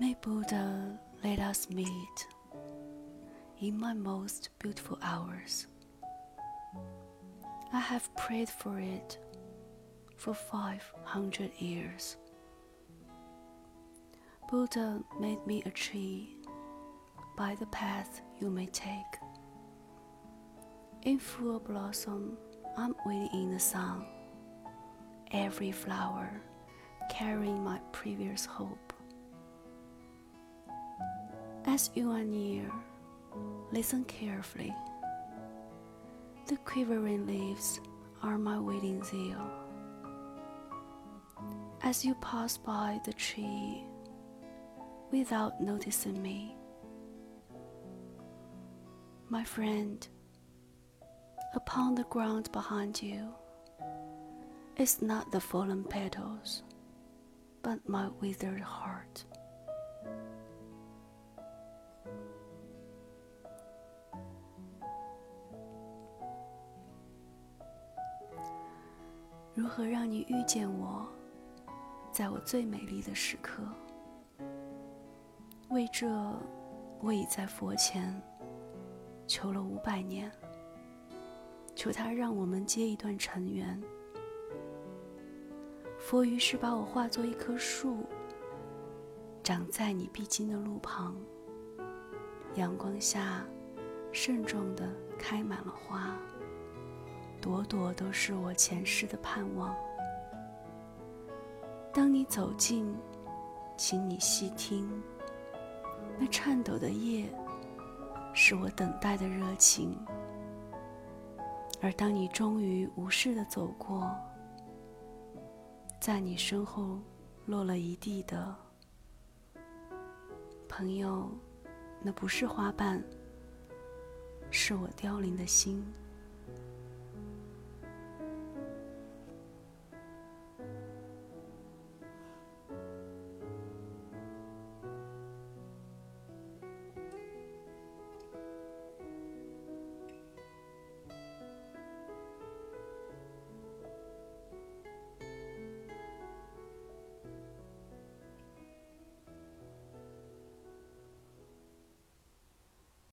May Buddha let us meet in my most beautiful hours. I have prayed for it for 500 years. Buddha made me a tree by the path you may take. In full blossom, I'm waiting in the sun. Every flower carrying my previous hope. As you are near, listen carefully. The quivering leaves are my waiting zeal. As you pass by the tree without noticing me, my friend, upon the ground behind you is not the fallen petals, but my withered heart. 如何让你遇见我，在我最美丽的时刻？为这，我已在佛前求了五百年，求他让我们结一段尘缘。佛于是把我化作一棵树，长在你必经的路旁。阳光下，慎重地开满了花。朵朵都是我前世的盼望。当你走近，请你细听，那颤抖的叶，是我等待的热情。而当你终于无视的走过，在你身后落了一地的，朋友，那不是花瓣，是我凋零的心。